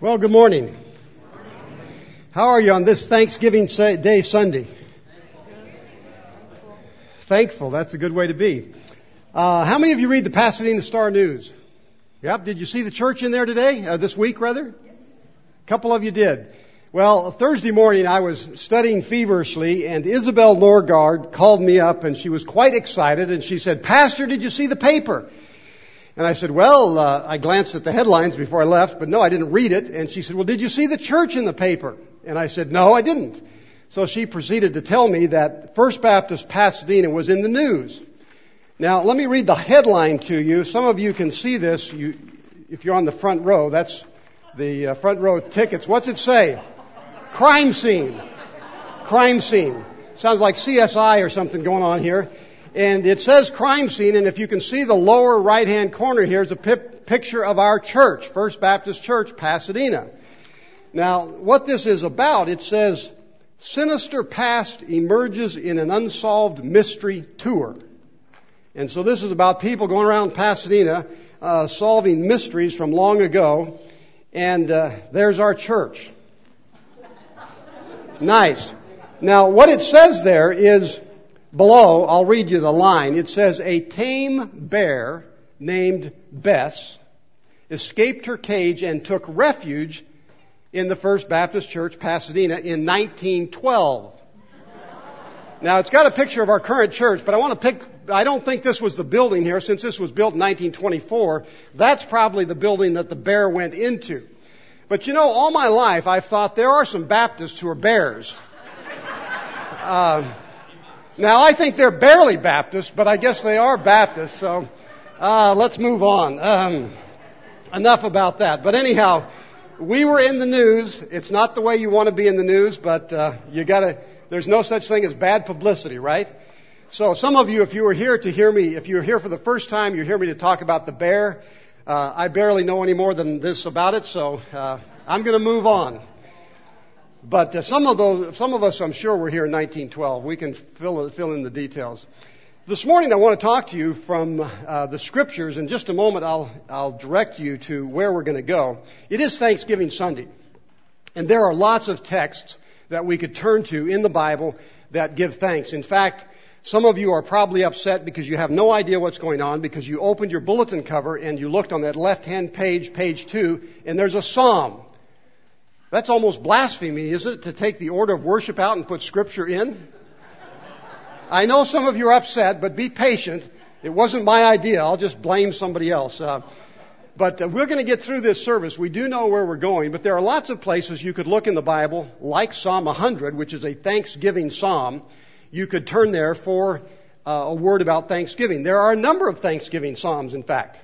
Well, good morning. How are you on this Thanksgiving Day Sunday? Thankful. That's a good way to be. Uh, how many of you read the Pasadena Star News? Yep. Did you see the church in there today? Uh, this week, rather? Yes. A couple of you did. Well, Thursday morning I was studying feverishly and Isabel Norgard called me up and she was quite excited and she said, Pastor, did you see the paper? And I said, well, uh, I glanced at the headlines before I left, but no, I didn't read it. And she said, well, did you see the church in the paper? And I said, no, I didn't. So she proceeded to tell me that First Baptist Pasadena was in the news. Now, let me read the headline to you. Some of you can see this you, if you're on the front row. That's the uh, front row tickets. What's it say? Crime scene. Crime scene. Sounds like CSI or something going on here. And it says crime scene, and if you can see the lower right hand corner here is a pip- picture of our church, First Baptist Church, Pasadena. Now, what this is about, it says, sinister past emerges in an unsolved mystery tour. And so this is about people going around Pasadena, uh, solving mysteries from long ago. And uh, there's our church. Nice. Now, what it says there is below, I'll read you the line. It says, A tame bear named Bess escaped her cage and took refuge in the First Baptist Church, Pasadena, in 1912. Now, it's got a picture of our current church, but I want to pick, I don't think this was the building here, since this was built in 1924. That's probably the building that the bear went into. But you know, all my life I've thought there are some Baptists who are bears. Uh, now, I think they're barely Baptist, but I guess they are Baptist, so uh, let's move on. Um, enough about that. But anyhow, we were in the news. It's not the way you want to be in the news, but uh, you gotta, there's no such thing as bad publicity, right? So some of you, if you were here to hear me, if you were here for the first time, you hear me to talk about the bear. Uh, I barely know any more than this about it, so uh, I'm going to move on. But uh, some of those, some of us, I'm sure, were here in 1912. We can fill, fill in the details. This morning, I want to talk to you from uh, the scriptures. In just a moment, I'll, I'll direct you to where we're going to go. It is Thanksgiving Sunday, and there are lots of texts that we could turn to in the Bible that give thanks. In fact, some of you are probably upset because you have no idea what's going on because you opened your bulletin cover and you looked on that left-hand page, page two, and there's a psalm that's almost blasphemy, isn't it, to take the order of worship out and put scripture in? I know some of you are upset, but be patient. It wasn't my idea. I'll just blame somebody else. Uh, but uh, we're going to get through this service. We do know where we're going, but there are lots of places you could look in the Bible, like Psalm 100, which is a Thanksgiving psalm. You could turn there for uh, a word about Thanksgiving. There are a number of Thanksgiving psalms, in fact.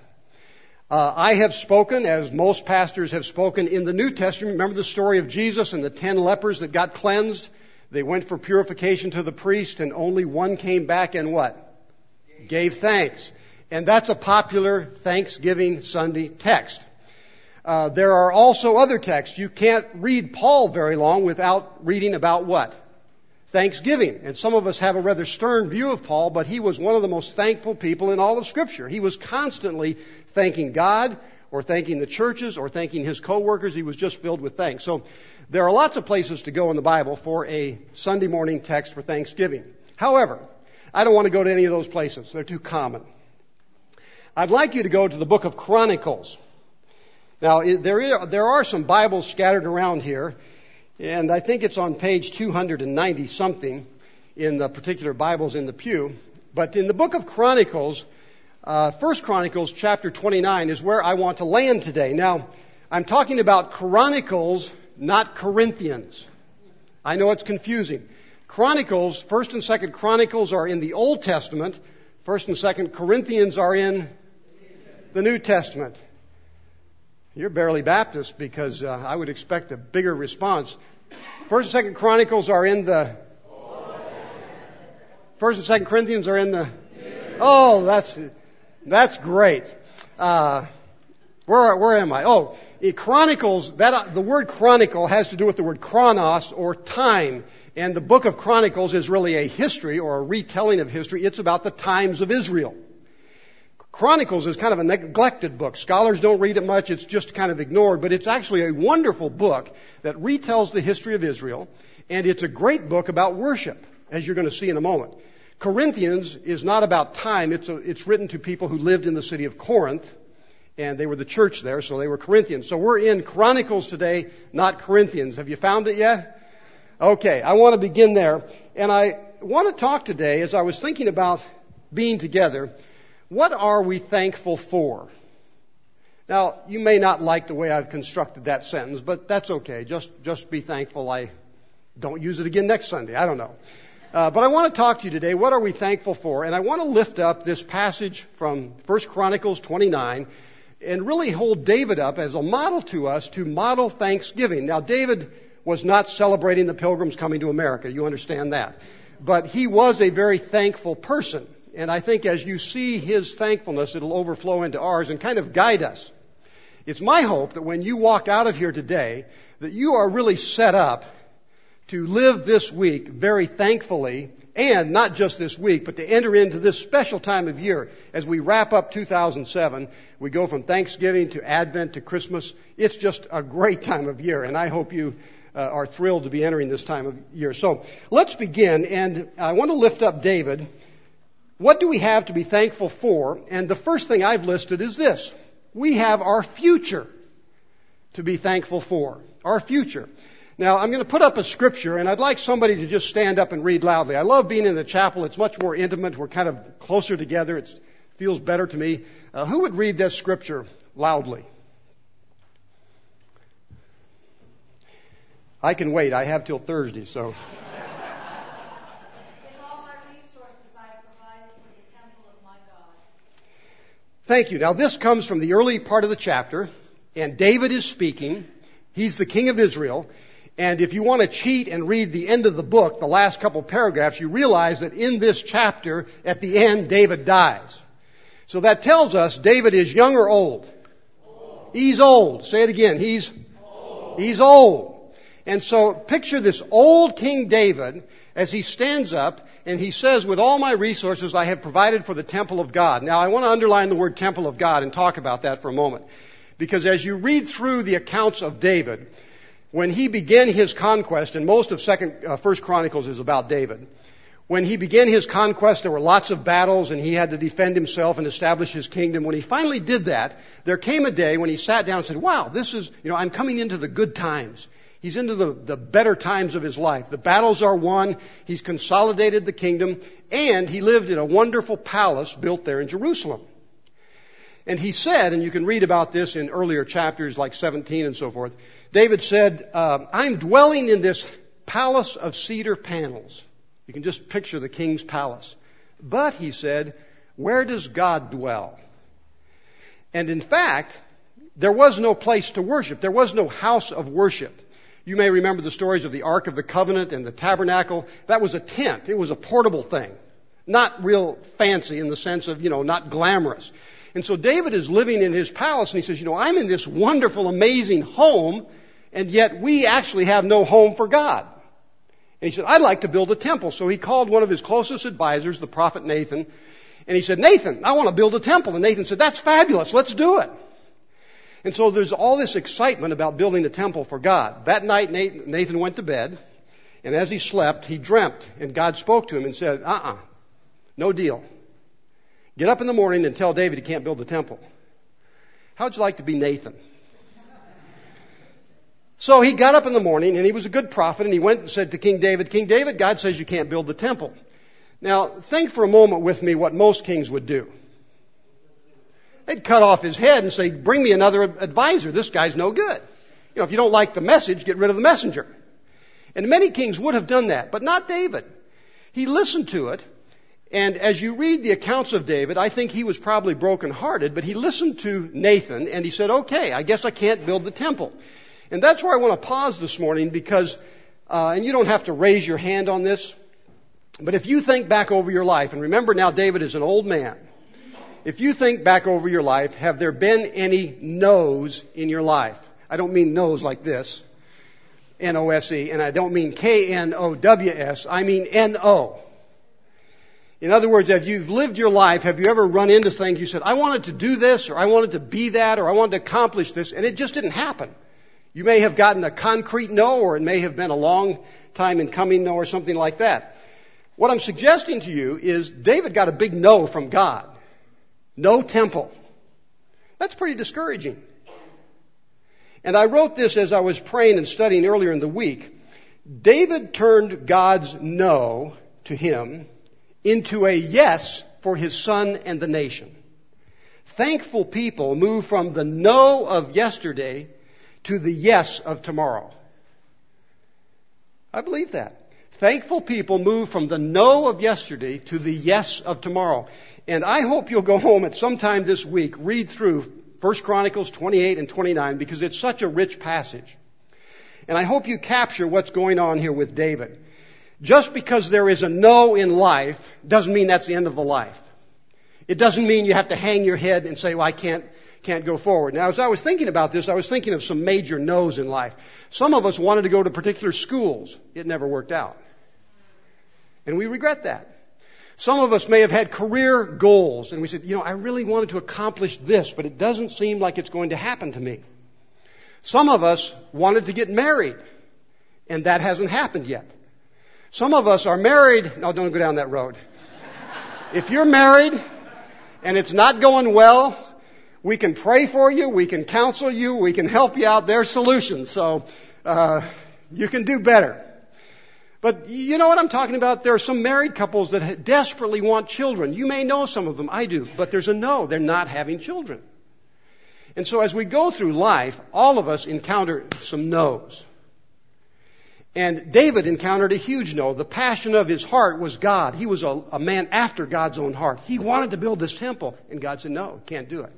Uh, I have spoken, as most pastors have spoken, in the New Testament. Remember the story of Jesus and the ten lepers that got cleansed? They went for purification to the priest, and only one came back and what? Gave thanks. And that's a popular Thanksgiving Sunday text. Uh, there are also other texts. You can't read Paul very long without reading about what? Thanksgiving. And some of us have a rather stern view of Paul, but he was one of the most thankful people in all of Scripture. He was constantly thanking God or thanking the churches or thanking his coworkers. He was just filled with thanks. So there are lots of places to go in the Bible for a Sunday morning text for Thanksgiving. However, I don't want to go to any of those places. They're too common. I'd like you to go to the book of Chronicles. Now, there, there are some Bibles scattered around here, and I think it's on page 290 something in the particular Bibles in the pew. But in the book of Chronicles, uh, Chronicles chapter 29 is where I want to land today. Now, I'm talking about Chronicles, not Corinthians. I know it's confusing. Chronicles, First and Second Chronicles are in the Old Testament. First and Second Corinthians are in the New Testament. You're barely Baptist because uh, I would expect a bigger response. First and Second Chronicles are in the. First and Second Corinthians are in the. Oh, that's that's great. Uh, where, where am I? Oh, it chronicles, that, the word chronicle has to do with the word chronos or time. And the book of Chronicles is really a history or a retelling of history. It's about the times of Israel. Chronicles is kind of a neglected book. Scholars don't read it much. It's just kind of ignored, but it's actually a wonderful book that retells the history of Israel. And it's a great book about worship, as you're going to see in a moment. Corinthians is not about time. It's, a, it's written to people who lived in the city of Corinth, and they were the church there, so they were Corinthians. So we're in Chronicles today, not Corinthians. Have you found it yet? Okay, I want to begin there. And I want to talk today, as I was thinking about being together, what are we thankful for? Now, you may not like the way I've constructed that sentence, but that's okay. Just, just be thankful I don't use it again next Sunday. I don't know. Uh, but I want to talk to you today. What are we thankful for? And I want to lift up this passage from 1 Chronicles 29 and really hold David up as a model to us to model thanksgiving. Now, David was not celebrating the pilgrims coming to America. You understand that. But he was a very thankful person. And I think as you see his thankfulness, it'll overflow into ours and kind of guide us. It's my hope that when you walk out of here today, that you are really set up to live this week very thankfully, and not just this week, but to enter into this special time of year as we wrap up 2007. We go from Thanksgiving to Advent to Christmas. It's just a great time of year, and I hope you uh, are thrilled to be entering this time of year. So let's begin, and I want to lift up David. What do we have to be thankful for? And the first thing I've listed is this. We have our future to be thankful for. Our future. Now, I'm going to put up a scripture, and I'd like somebody to just stand up and read loudly. I love being in the chapel. It's much more intimate. We're kind of closer together. It feels better to me. Uh, who would read this scripture loudly? I can wait. I have till Thursday, so. Thank you. Now, this comes from the early part of the chapter, and David is speaking. He's the king of Israel. And if you want to cheat and read the end of the book, the last couple paragraphs, you realize that in this chapter, at the end, David dies. So that tells us David is young or old? old. He's old. Say it again. He's old. He's old. And so picture this old King David as he stands up and he says, with all my resources I have provided for the temple of God. Now I want to underline the word temple of God and talk about that for a moment. Because as you read through the accounts of David, when he began his conquest, and most of Second, uh, First Chronicles is about David, when he began his conquest, there were lots of battles, and he had to defend himself and establish his kingdom. When he finally did that, there came a day when he sat down and said, "Wow, this is, you know, I'm coming into the good times." He's into the, the better times of his life. The battles are won. He's consolidated the kingdom, and he lived in a wonderful palace built there in Jerusalem. And he said, and you can read about this in earlier chapters like 17 and so forth, David said, uh, I'm dwelling in this palace of cedar panels. You can just picture the king's palace. But, he said, where does God dwell? And in fact, there was no place to worship. There was no house of worship. You may remember the stories of the Ark of the Covenant and the tabernacle. That was a tent. It was a portable thing. Not real fancy in the sense of, you know, not glamorous. And so David is living in his palace and he says, you know, I'm in this wonderful, amazing home and yet we actually have no home for God. And he said, I'd like to build a temple. So he called one of his closest advisors, the prophet Nathan, and he said, Nathan, I want to build a temple. And Nathan said, that's fabulous. Let's do it. And so there's all this excitement about building a temple for God. That night, Nathan went to bed, and as he slept, he dreamt, and God spoke to him and said, uh-uh, no deal. Get up in the morning and tell David he can't build the temple. How'd you like to be Nathan? So he got up in the morning, and he was a good prophet, and he went and said to King David, King David, God says you can't build the temple. Now, think for a moment with me what most kings would do. They'd cut off his head and say, bring me another advisor. This guy's no good. You know, if you don't like the message, get rid of the messenger. And many kings would have done that, but not David. He listened to it, and as you read the accounts of David, I think he was probably brokenhearted, but he listened to Nathan and he said, okay, I guess I can't build the temple. And that's where I want to pause this morning because, uh, and you don't have to raise your hand on this, but if you think back over your life, and remember now David is an old man, if you think back over your life, have there been any no's in your life? I don't mean no's like this, N-O-S-E, and I don't mean K-N-O-W-S, I mean N-O. In other words, if you've lived your life, have you ever run into things you said, I wanted to do this, or I wanted to be that, or I wanted to accomplish this, and it just didn't happen? You may have gotten a concrete no, or it may have been a long time in coming no, or something like that. What I'm suggesting to you is David got a big no from God. No temple. That's pretty discouraging. And I wrote this as I was praying and studying earlier in the week. David turned God's no to him into a yes for his son and the nation. Thankful people move from the no of yesterday to the yes of tomorrow. I believe that. Thankful people move from the no of yesterday to the yes of tomorrow. And I hope you'll go home at some time this week, read through 1 Chronicles 28 and 29 because it's such a rich passage. And I hope you capture what's going on here with David. Just because there is a no in life doesn't mean that's the end of the life. It doesn't mean you have to hang your head and say, well, I can't, can't go forward. Now, as I was thinking about this, I was thinking of some major no's in life. Some of us wanted to go to particular schools. It never worked out. And we regret that. Some of us may have had career goals and we said, you know, I really wanted to accomplish this, but it doesn't seem like it's going to happen to me. Some of us wanted to get married and that hasn't happened yet. Some of us are married. No, don't go down that road. If you're married and it's not going well, we can pray for you, we can counsel you, we can help you out. There's solutions. So, uh, you can do better. But you know what I'm talking about? There are some married couples that desperately want children. You may know some of them. I do. But there's a no. They're not having children. And so as we go through life, all of us encounter some no's. And David encountered a huge no. The passion of his heart was God. He was a, a, man after God's own heart. He wanted to build this temple, and God said, no, can't do it.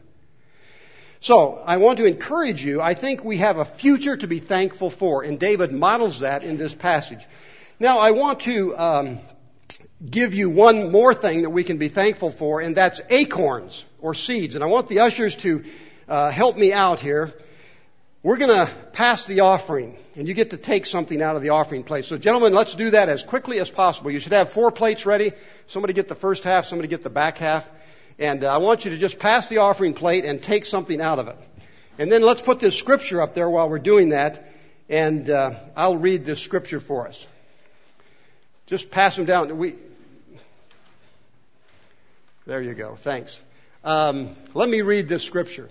So, I want to encourage you. I think we have a future to be thankful for, and David models that in this passage. Now, I want to um, give you one more thing that we can be thankful for, and that's acorns or seeds. And I want the ushers to uh, help me out here. We're going to pass the offering, and you get to take something out of the offering plate. So, gentlemen, let's do that as quickly as possible. You should have four plates ready. Somebody get the first half, somebody get the back half. And uh, I want you to just pass the offering plate and take something out of it. And then let's put this scripture up there while we're doing that, and uh, I'll read this scripture for us. Just pass them down. We, there you go. Thanks. Um, let me read this scripture.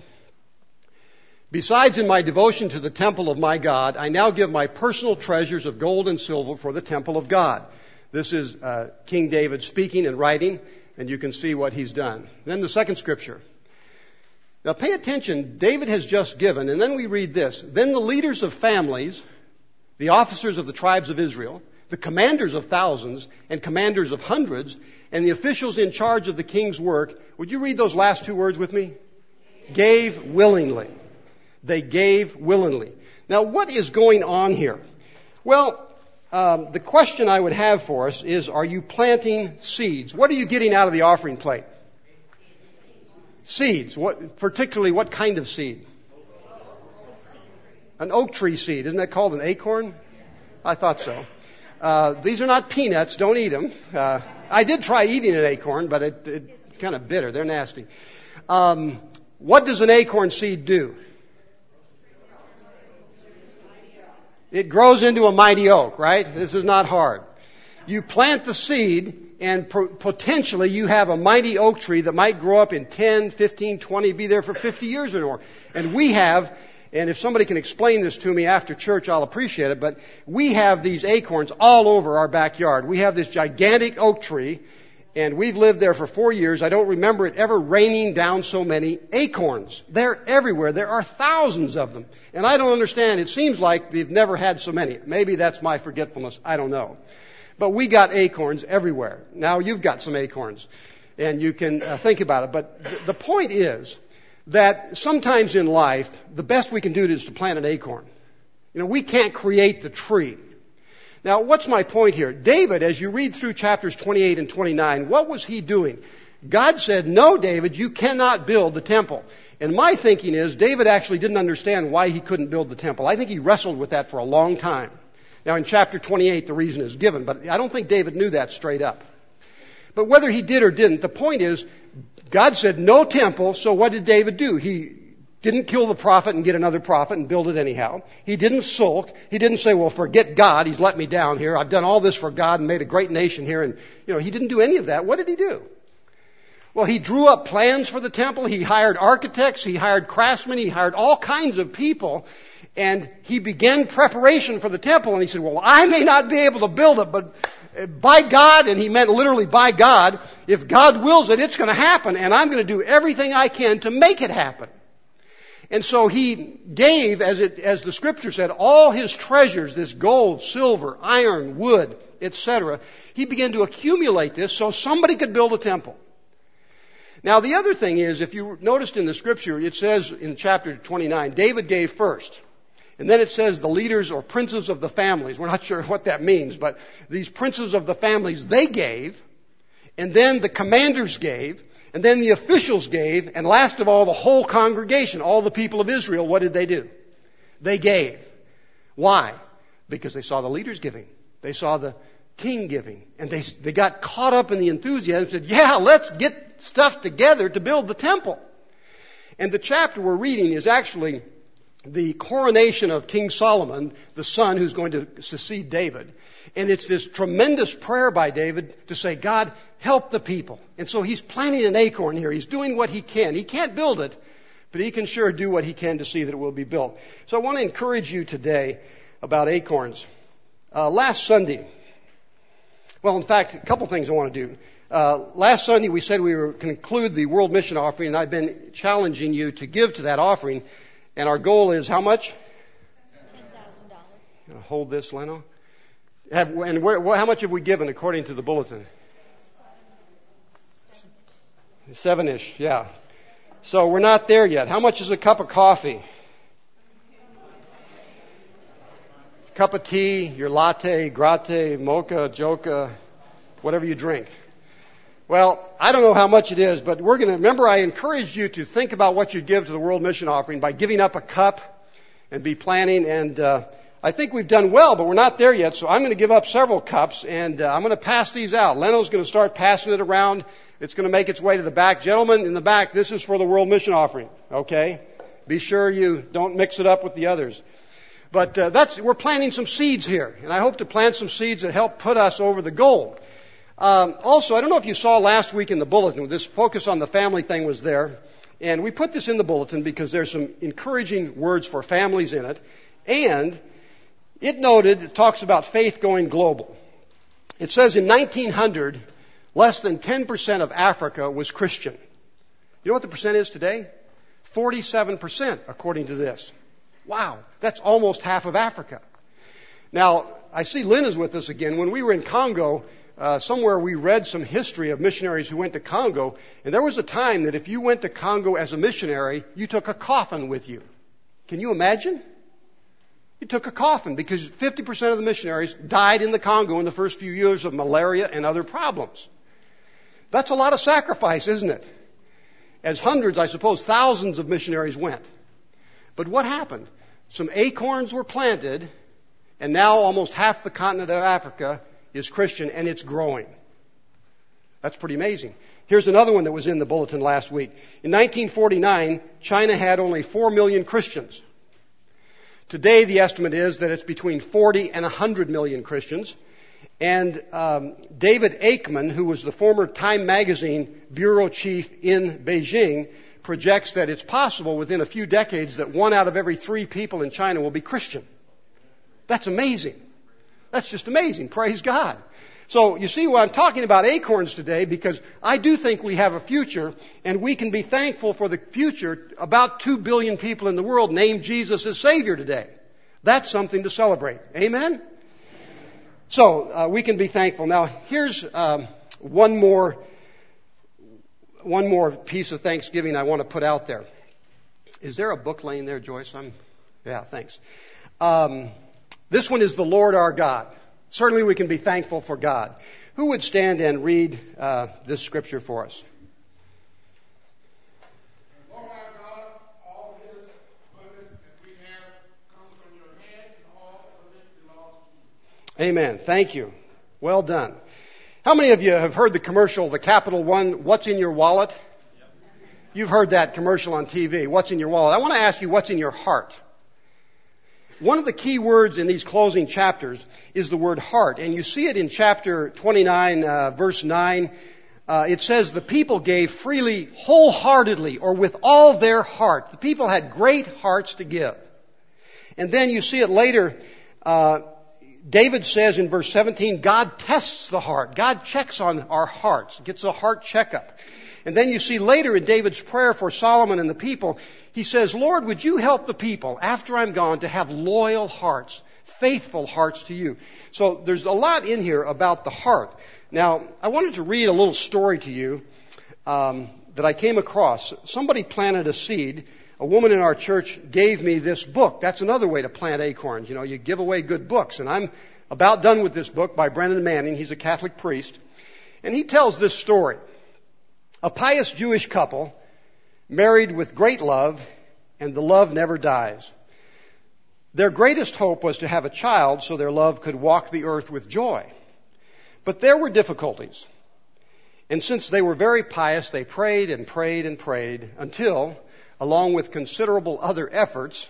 Besides, in my devotion to the temple of my God, I now give my personal treasures of gold and silver for the temple of God. This is uh, King David speaking and writing, and you can see what he's done. Then the second scripture. Now pay attention. David has just given, and then we read this. Then the leaders of families, the officers of the tribes of Israel, the commanders of thousands and commanders of hundreds, and the officials in charge of the king's work, would you read those last two words with me? Gave willingly. They gave willingly. Now, what is going on here? Well, um, the question I would have for us is, are you planting seeds? What are you getting out of the offering plate? Seeds. What, particularly, what kind of seed? An oak tree seed. Isn't that called an acorn? I thought so. Uh, these are not peanuts. Don't eat them. Uh, I did try eating an acorn, but it, it, it's kind of bitter. They're nasty. Um, what does an acorn seed do? It grows into a mighty oak, right? This is not hard. You plant the seed and potentially you have a mighty oak tree that might grow up in 10, 15, 20, be there for 50 years or more. And we have and if somebody can explain this to me after church, I'll appreciate it. But we have these acorns all over our backyard. We have this gigantic oak tree, and we've lived there for four years. I don't remember it ever raining down so many acorns. They're everywhere. There are thousands of them. And I don't understand. It seems like they've never had so many. Maybe that's my forgetfulness. I don't know. But we got acorns everywhere. Now you've got some acorns. And you can uh, think about it. But th- the point is, that sometimes in life, the best we can do is to plant an acorn. You know, we can't create the tree. Now, what's my point here? David, as you read through chapters 28 and 29, what was he doing? God said, no, David, you cannot build the temple. And my thinking is, David actually didn't understand why he couldn't build the temple. I think he wrestled with that for a long time. Now, in chapter 28, the reason is given, but I don't think David knew that straight up. But whether he did or didn't, the point is, God said no temple, so what did David do? He didn't kill the prophet and get another prophet and build it anyhow. He didn't sulk. He didn't say, well, forget God. He's let me down here. I've done all this for God and made a great nation here. And, you know, he didn't do any of that. What did he do? Well, he drew up plans for the temple. He hired architects. He hired craftsmen. He hired all kinds of people. And he began preparation for the temple. And he said, well, I may not be able to build it, but by God, and he meant literally by God, if God wills it, it's going to happen. And I'm going to do everything I can to make it happen. And so he gave, as it, as the scripture said, all his treasures, this gold, silver, iron, wood, etc. He began to accumulate this so somebody could build a temple. Now the other thing is, if you noticed in the scripture, it says in chapter 29, David gave first. And then it says the leaders or princes of the families. We're not sure what that means, but these princes of the families, they gave. And then the commanders gave. And then the officials gave, and last of all, the whole congregation, all the people of Israel, what did they do? They gave. Why? Because they saw the leaders giving. They saw the king giving. And they, they got caught up in the enthusiasm and said, yeah, let's get stuff together to build the temple. And the chapter we're reading is actually the coronation of King Solomon, the son who's going to succeed David. And it's this tremendous prayer by David to say, God, help the people. And so he's planting an acorn here. He's doing what he can. He can't build it, but he can sure do what he can to see that it will be built. So I want to encourage you today about acorns. Uh, last Sunday, well, in fact, a couple things I want to do. Uh, last Sunday we said we would conclude the World Mission Offering, and I've been challenging you to give to that offering. And our goal is how much? $10,000. Hold this, Leno. Have, and where, how much have we given according to the bulletin? Seven-ish, yeah. So we're not there yet. How much is a cup of coffee? Cup of tea, your latte, grate, mocha, joka, whatever you drink. Well, I don't know how much it is, but we're going to remember I encouraged you to think about what you give to the World Mission Offering by giving up a cup and be planning. And uh, I think we've done well, but we're not there yet. So I'm going to give up several cups and uh, I'm going to pass these out. Leno's going to start passing it around. It's going to make its way to the back. Gentlemen in the back, this is for the World Mission Offering. Okay, be sure you don't mix it up with the others. But uh, that's we're planting some seeds here, and I hope to plant some seeds that help put us over the goal. Um, also, I don't know if you saw last week in the bulletin, this focus on the family thing was there. And we put this in the bulletin because there's some encouraging words for families in it. And it noted, it talks about faith going global. It says in 1900, less than 10% of Africa was Christian. You know what the percent is today? 47%, according to this. Wow, that's almost half of Africa. Now, I see Lynn is with us again. When we were in Congo, uh, somewhere we read some history of missionaries who went to Congo, and there was a time that if you went to Congo as a missionary, you took a coffin with you. Can you imagine? You took a coffin because 50% of the missionaries died in the Congo in the first few years of malaria and other problems. That's a lot of sacrifice, isn't it? As hundreds, I suppose, thousands of missionaries went. But what happened? Some acorns were planted, and now almost half the continent of Africa is Christian and it's growing. That's pretty amazing. Here's another one that was in the bulletin last week. In 1949, China had only 4 million Christians. Today, the estimate is that it's between 40 and 100 million Christians. And um, David Aikman, who was the former Time magazine bureau chief in Beijing, projects that it's possible within a few decades that one out of every three people in China will be Christian. That's amazing. That's just amazing. Praise God. So you see why I'm talking about acorns today because I do think we have a future and we can be thankful for the future. About two billion people in the world named Jesus as Savior today. That's something to celebrate. Amen? So uh, we can be thankful. Now here's um, one more one more piece of Thanksgiving I want to put out there. Is there a book laying there, Joyce? I'm yeah, thanks. Um, this one is the Lord our God. Certainly we can be thankful for God. Who would stand and read uh, this scripture for us? Amen. Thank you. Well done. How many of you have heard the commercial, the Capital One, What's in Your Wallet? You've heard that commercial on TV. What's in your wallet? I want to ask you, what's in your heart? One of the key words in these closing chapters is the word heart, and you see it in chapter 29, uh, verse 9. Uh, it says the people gave freely, wholeheartedly, or with all their heart. The people had great hearts to give. And then you see it later uh, David says in verse 17, God tests the heart. God checks on our hearts, gets a heart checkup. And then you see later in David's prayer for Solomon and the people, he says, Lord, would you help the people after I'm gone to have loyal hearts, faithful hearts to you? So there's a lot in here about the heart. Now, I wanted to read a little story to you um, that I came across. Somebody planted a seed a woman in our church gave me this book. That's another way to plant acorns. You know, you give away good books. And I'm about done with this book by Brennan Manning. He's a Catholic priest. And he tells this story. A pious Jewish couple married with great love, and the love never dies. Their greatest hope was to have a child so their love could walk the earth with joy. But there were difficulties. And since they were very pious, they prayed and prayed and prayed until along with considerable other efforts,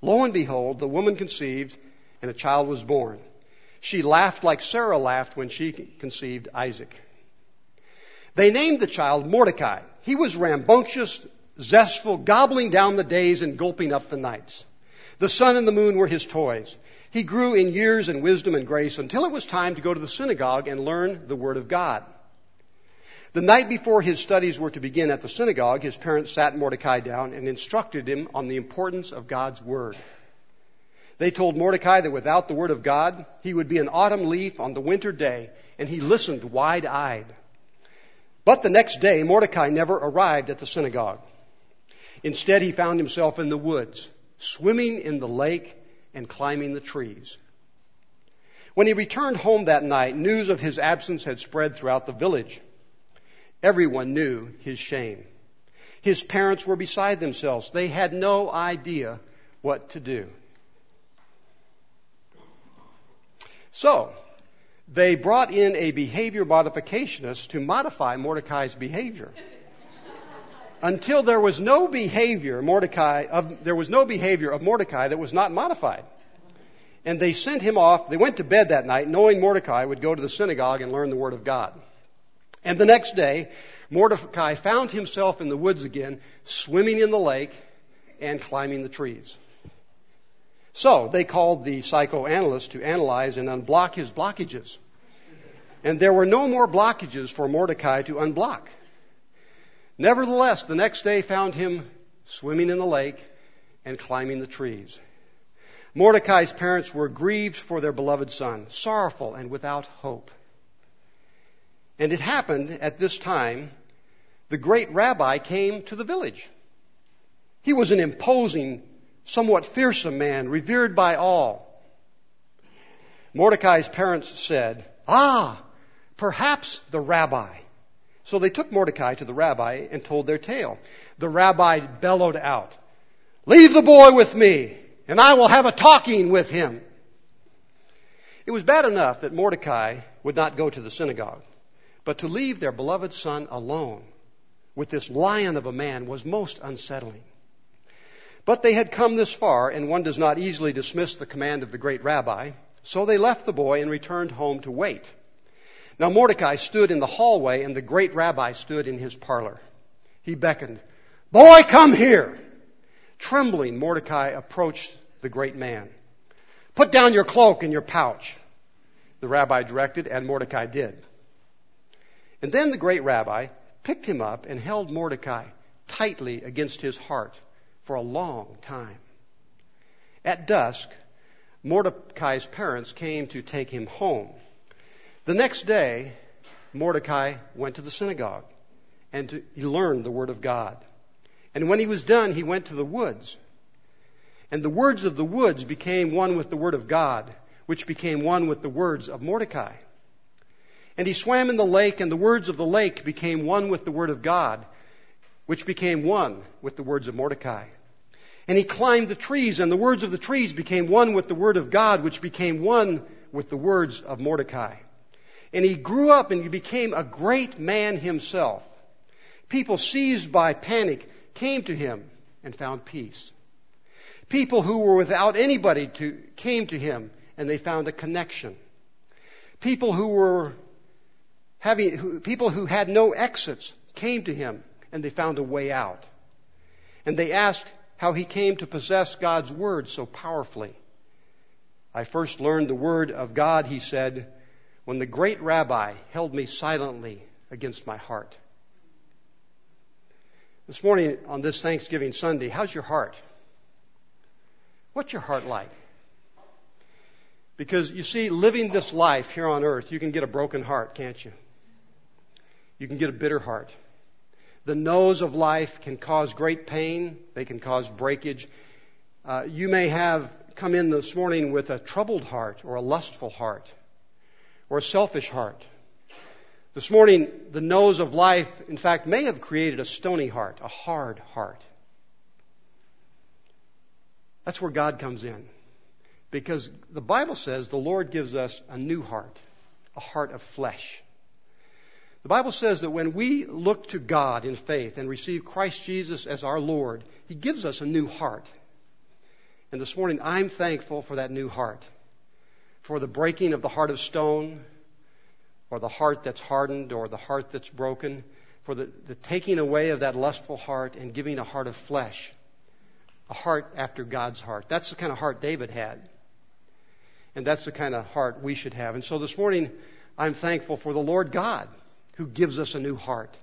lo and behold, the woman conceived and a child was born. She laughed like Sarah laughed when she conceived Isaac. They named the child Mordecai. He was rambunctious, zestful, gobbling down the days and gulping up the nights. The sun and the moon were his toys. He grew in years and wisdom and grace until it was time to go to the synagogue and learn the Word of God. The night before his studies were to begin at the synagogue, his parents sat Mordecai down and instructed him on the importance of God's Word. They told Mordecai that without the Word of God, he would be an autumn leaf on the winter day, and he listened wide eyed. But the next day, Mordecai never arrived at the synagogue. Instead, he found himself in the woods, swimming in the lake and climbing the trees. When he returned home that night, news of his absence had spread throughout the village. Everyone knew his shame. His parents were beside themselves. They had no idea what to do. So, they brought in a behavior modificationist to modify Mordecai's behavior. Until there was no behavior Mordecai of, there was no behavior of Mordecai that was not modified. And they sent him off. They went to bed that night knowing Mordecai would go to the synagogue and learn the word of God. And the next day, Mordecai found himself in the woods again, swimming in the lake and climbing the trees. So they called the psychoanalyst to analyze and unblock his blockages. And there were no more blockages for Mordecai to unblock. Nevertheless, the next day found him swimming in the lake and climbing the trees. Mordecai's parents were grieved for their beloved son, sorrowful and without hope. And it happened at this time, the great rabbi came to the village. He was an imposing, somewhat fearsome man, revered by all. Mordecai's parents said, Ah, perhaps the rabbi. So they took Mordecai to the rabbi and told their tale. The rabbi bellowed out, Leave the boy with me, and I will have a talking with him. It was bad enough that Mordecai would not go to the synagogue. But to leave their beloved son alone with this lion of a man was most unsettling. But they had come this far, and one does not easily dismiss the command of the great rabbi. So they left the boy and returned home to wait. Now Mordecai stood in the hallway, and the great rabbi stood in his parlor. He beckoned, Boy, come here! Trembling, Mordecai approached the great man. Put down your cloak and your pouch, the rabbi directed, and Mordecai did. And then the great rabbi picked him up and held Mordecai tightly against his heart for a long time. At dusk, Mordecai's parents came to take him home. The next day, Mordecai went to the synagogue and to, he learned the word of God. And when he was done, he went to the woods. And the words of the woods became one with the word of God, which became one with the words of Mordecai. And he swam in the lake, and the words of the lake became one with the word of God, which became one with the words of Mordecai. And he climbed the trees, and the words of the trees became one with the word of God, which became one with the words of Mordecai. And he grew up and he became a great man himself. People seized by panic came to him and found peace. People who were without anybody to, came to him and they found a connection. People who were having, who, people who had no exits came to him and they found a way out. And they asked how he came to possess God's word so powerfully. I first learned the word of God, he said, when the great rabbi held me silently against my heart. This morning on this Thanksgiving Sunday, how's your heart? What's your heart like? Because you see, living this life here on earth, you can get a broken heart, can't you? You can get a bitter heart. The no's of life can cause great pain. They can cause breakage. Uh, you may have come in this morning with a troubled heart or a lustful heart or a selfish heart. This morning, the no's of life, in fact, may have created a stony heart, a hard heart. That's where God comes in. Because the Bible says the Lord gives us a new heart, a heart of flesh. The Bible says that when we look to God in faith and receive Christ Jesus as our Lord, He gives us a new heart. And this morning, I'm thankful for that new heart, for the breaking of the heart of stone, or the heart that's hardened, or the heart that's broken, for the, the taking away of that lustful heart and giving a heart of flesh, a heart after God's heart. That's the kind of heart David had. And that's the kind of heart we should have. And so this morning, I'm thankful for the Lord God who gives us a new heart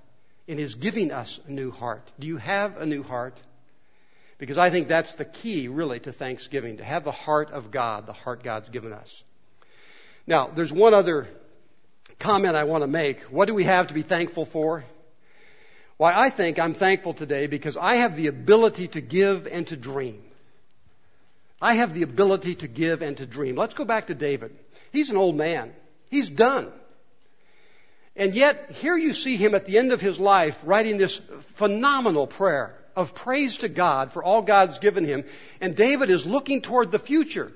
and is giving us a new heart. Do you have a new heart? Because I think that's the key, really, to Thanksgiving, to have the heart of God, the heart God's given us. Now, there's one other comment I want to make. What do we have to be thankful for? Why, I think I'm thankful today because I have the ability to give and to dream. I have the ability to give and to dream. Let's go back to David. He's an old man. He's done. And yet, here you see him at the end of his life writing this phenomenal prayer of praise to God for all God's given him. And David is looking toward the future.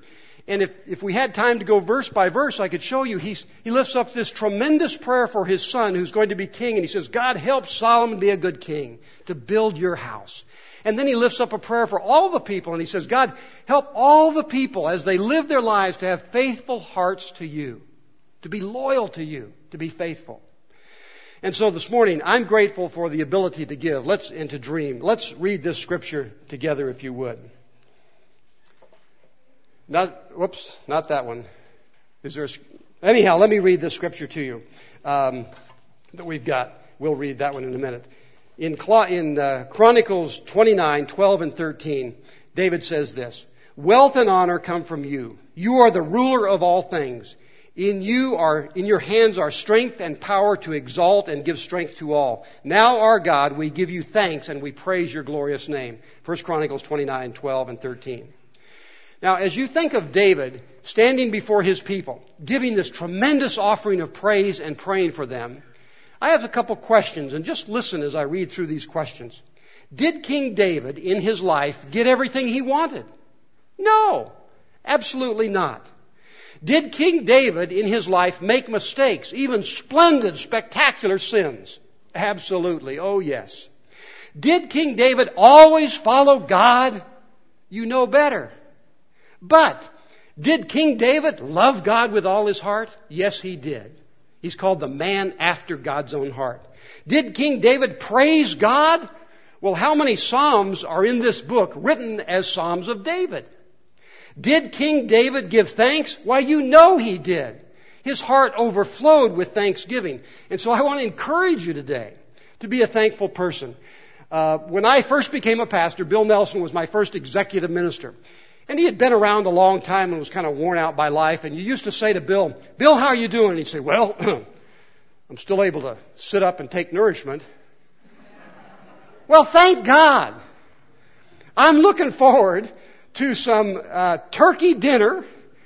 And if, if we had time to go verse by verse, I could show you he's, he lifts up this tremendous prayer for his son who's going to be king. And he says, God help Solomon be a good king to build your house. And then he lifts up a prayer for all the people and he says, God help all the people as they live their lives to have faithful hearts to you, to be loyal to you, to be faithful. And so this morning, I'm grateful for the ability to give. Let's, and to dream. Let's read this scripture together if you would. Not, whoops, not that one. Is there a, anyhow, let me read this scripture to you, um, that we've got. We'll read that one in a minute. In, in uh, Chronicles 29, 12 and 13, David says this, Wealth and honor come from you. You are the ruler of all things. In you are, in your hands are strength and power to exalt and give strength to all. Now, our God, we give you thanks and we praise your glorious name. 1 Chronicles 29, 12 and 13. Now, as you think of David standing before his people, giving this tremendous offering of praise and praying for them, I have a couple questions and just listen as I read through these questions. Did King David in his life get everything he wanted? No, absolutely not. Did King David in his life make mistakes, even splendid, spectacular sins? Absolutely. Oh, yes. Did King David always follow God? You know better. But did King David love God with all his heart? Yes, he did. He's called the man after God's own heart. Did King David praise God? Well, how many Psalms are in this book written as Psalms of David? Did King David give thanks? Why, you know he did. His heart overflowed with thanksgiving. And so I want to encourage you today to be a thankful person. Uh, when I first became a pastor, Bill Nelson was my first executive minister. And he had been around a long time and was kind of worn out by life. And you used to say to Bill, Bill, how are you doing? And he'd say, well, I'm still able to sit up and take nourishment. well, thank God. I'm looking forward to some uh, turkey dinner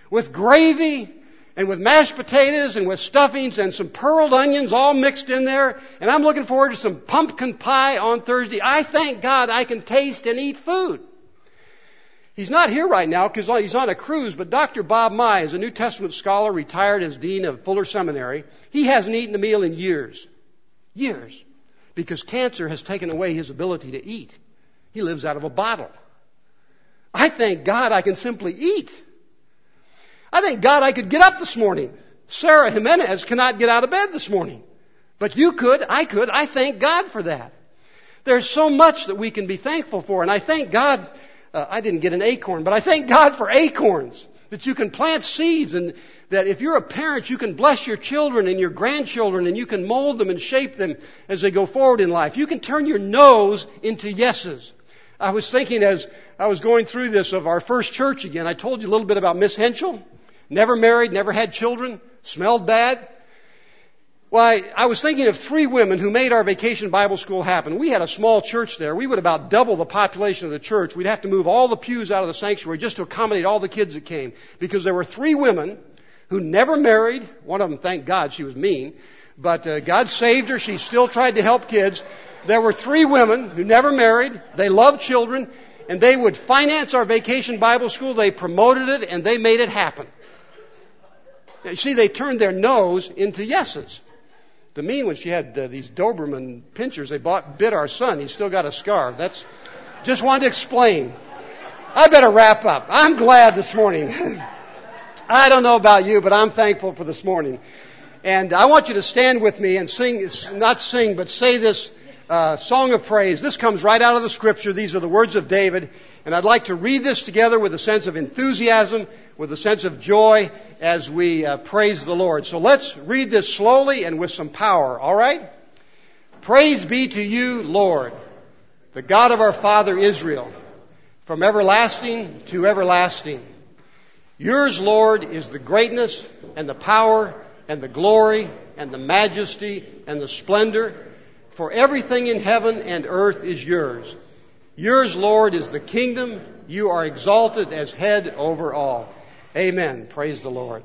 with gravy and with mashed potatoes and with stuffings and some pearled onions all mixed in there. And I'm looking forward to some pumpkin pie on Thursday. I thank God I can taste and eat food. He's not here right now because he's on a cruise, but Dr. Bob Meye is a New Testament scholar, retired as dean of Fuller Seminary. He hasn't eaten a meal in years. Years. Because cancer has taken away his ability to eat. He lives out of a bottle. I thank God I can simply eat. I thank God I could get up this morning. Sarah Jimenez cannot get out of bed this morning. But you could, I could. I thank God for that. There's so much that we can be thankful for, and I thank God uh, I didn't get an acorn, but I thank God for acorns. That you can plant seeds and that if you're a parent, you can bless your children and your grandchildren and you can mold them and shape them as they go forward in life. You can turn your no's into yeses. I was thinking as I was going through this of our first church again, I told you a little bit about Miss Henschel. Never married, never had children, smelled bad. Why, I was thinking of three women who made our vacation Bible school happen. We had a small church there. We would about double the population of the church. We'd have to move all the pews out of the sanctuary just to accommodate all the kids that came. Because there were three women who never married. One of them, thank God, she was mean. But uh, God saved her. She still tried to help kids. There were three women who never married. They loved children. And they would finance our vacation Bible school. They promoted it and they made it happen. You see, they turned their no's into yeses. The mean when she had uh, these Doberman pinschers they bought bit our son. He's still got a scar. That's just wanted to explain. I better wrap up. I'm glad this morning. I don't know about you, but I'm thankful for this morning. And I want you to stand with me and sing, not sing, but say this uh, song of praise. This comes right out of the scripture. These are the words of David. And I'd like to read this together with a sense of enthusiasm, with a sense of joy as we uh, praise the Lord. So let's read this slowly and with some power, all right? Praise be to you, Lord, the God of our father Israel, from everlasting to everlasting. Yours, Lord, is the greatness and the power and the glory and the majesty and the splendor for everything in heaven and earth is yours. Yours, Lord, is the kingdom. You are exalted as head over all. Amen. Praise the Lord.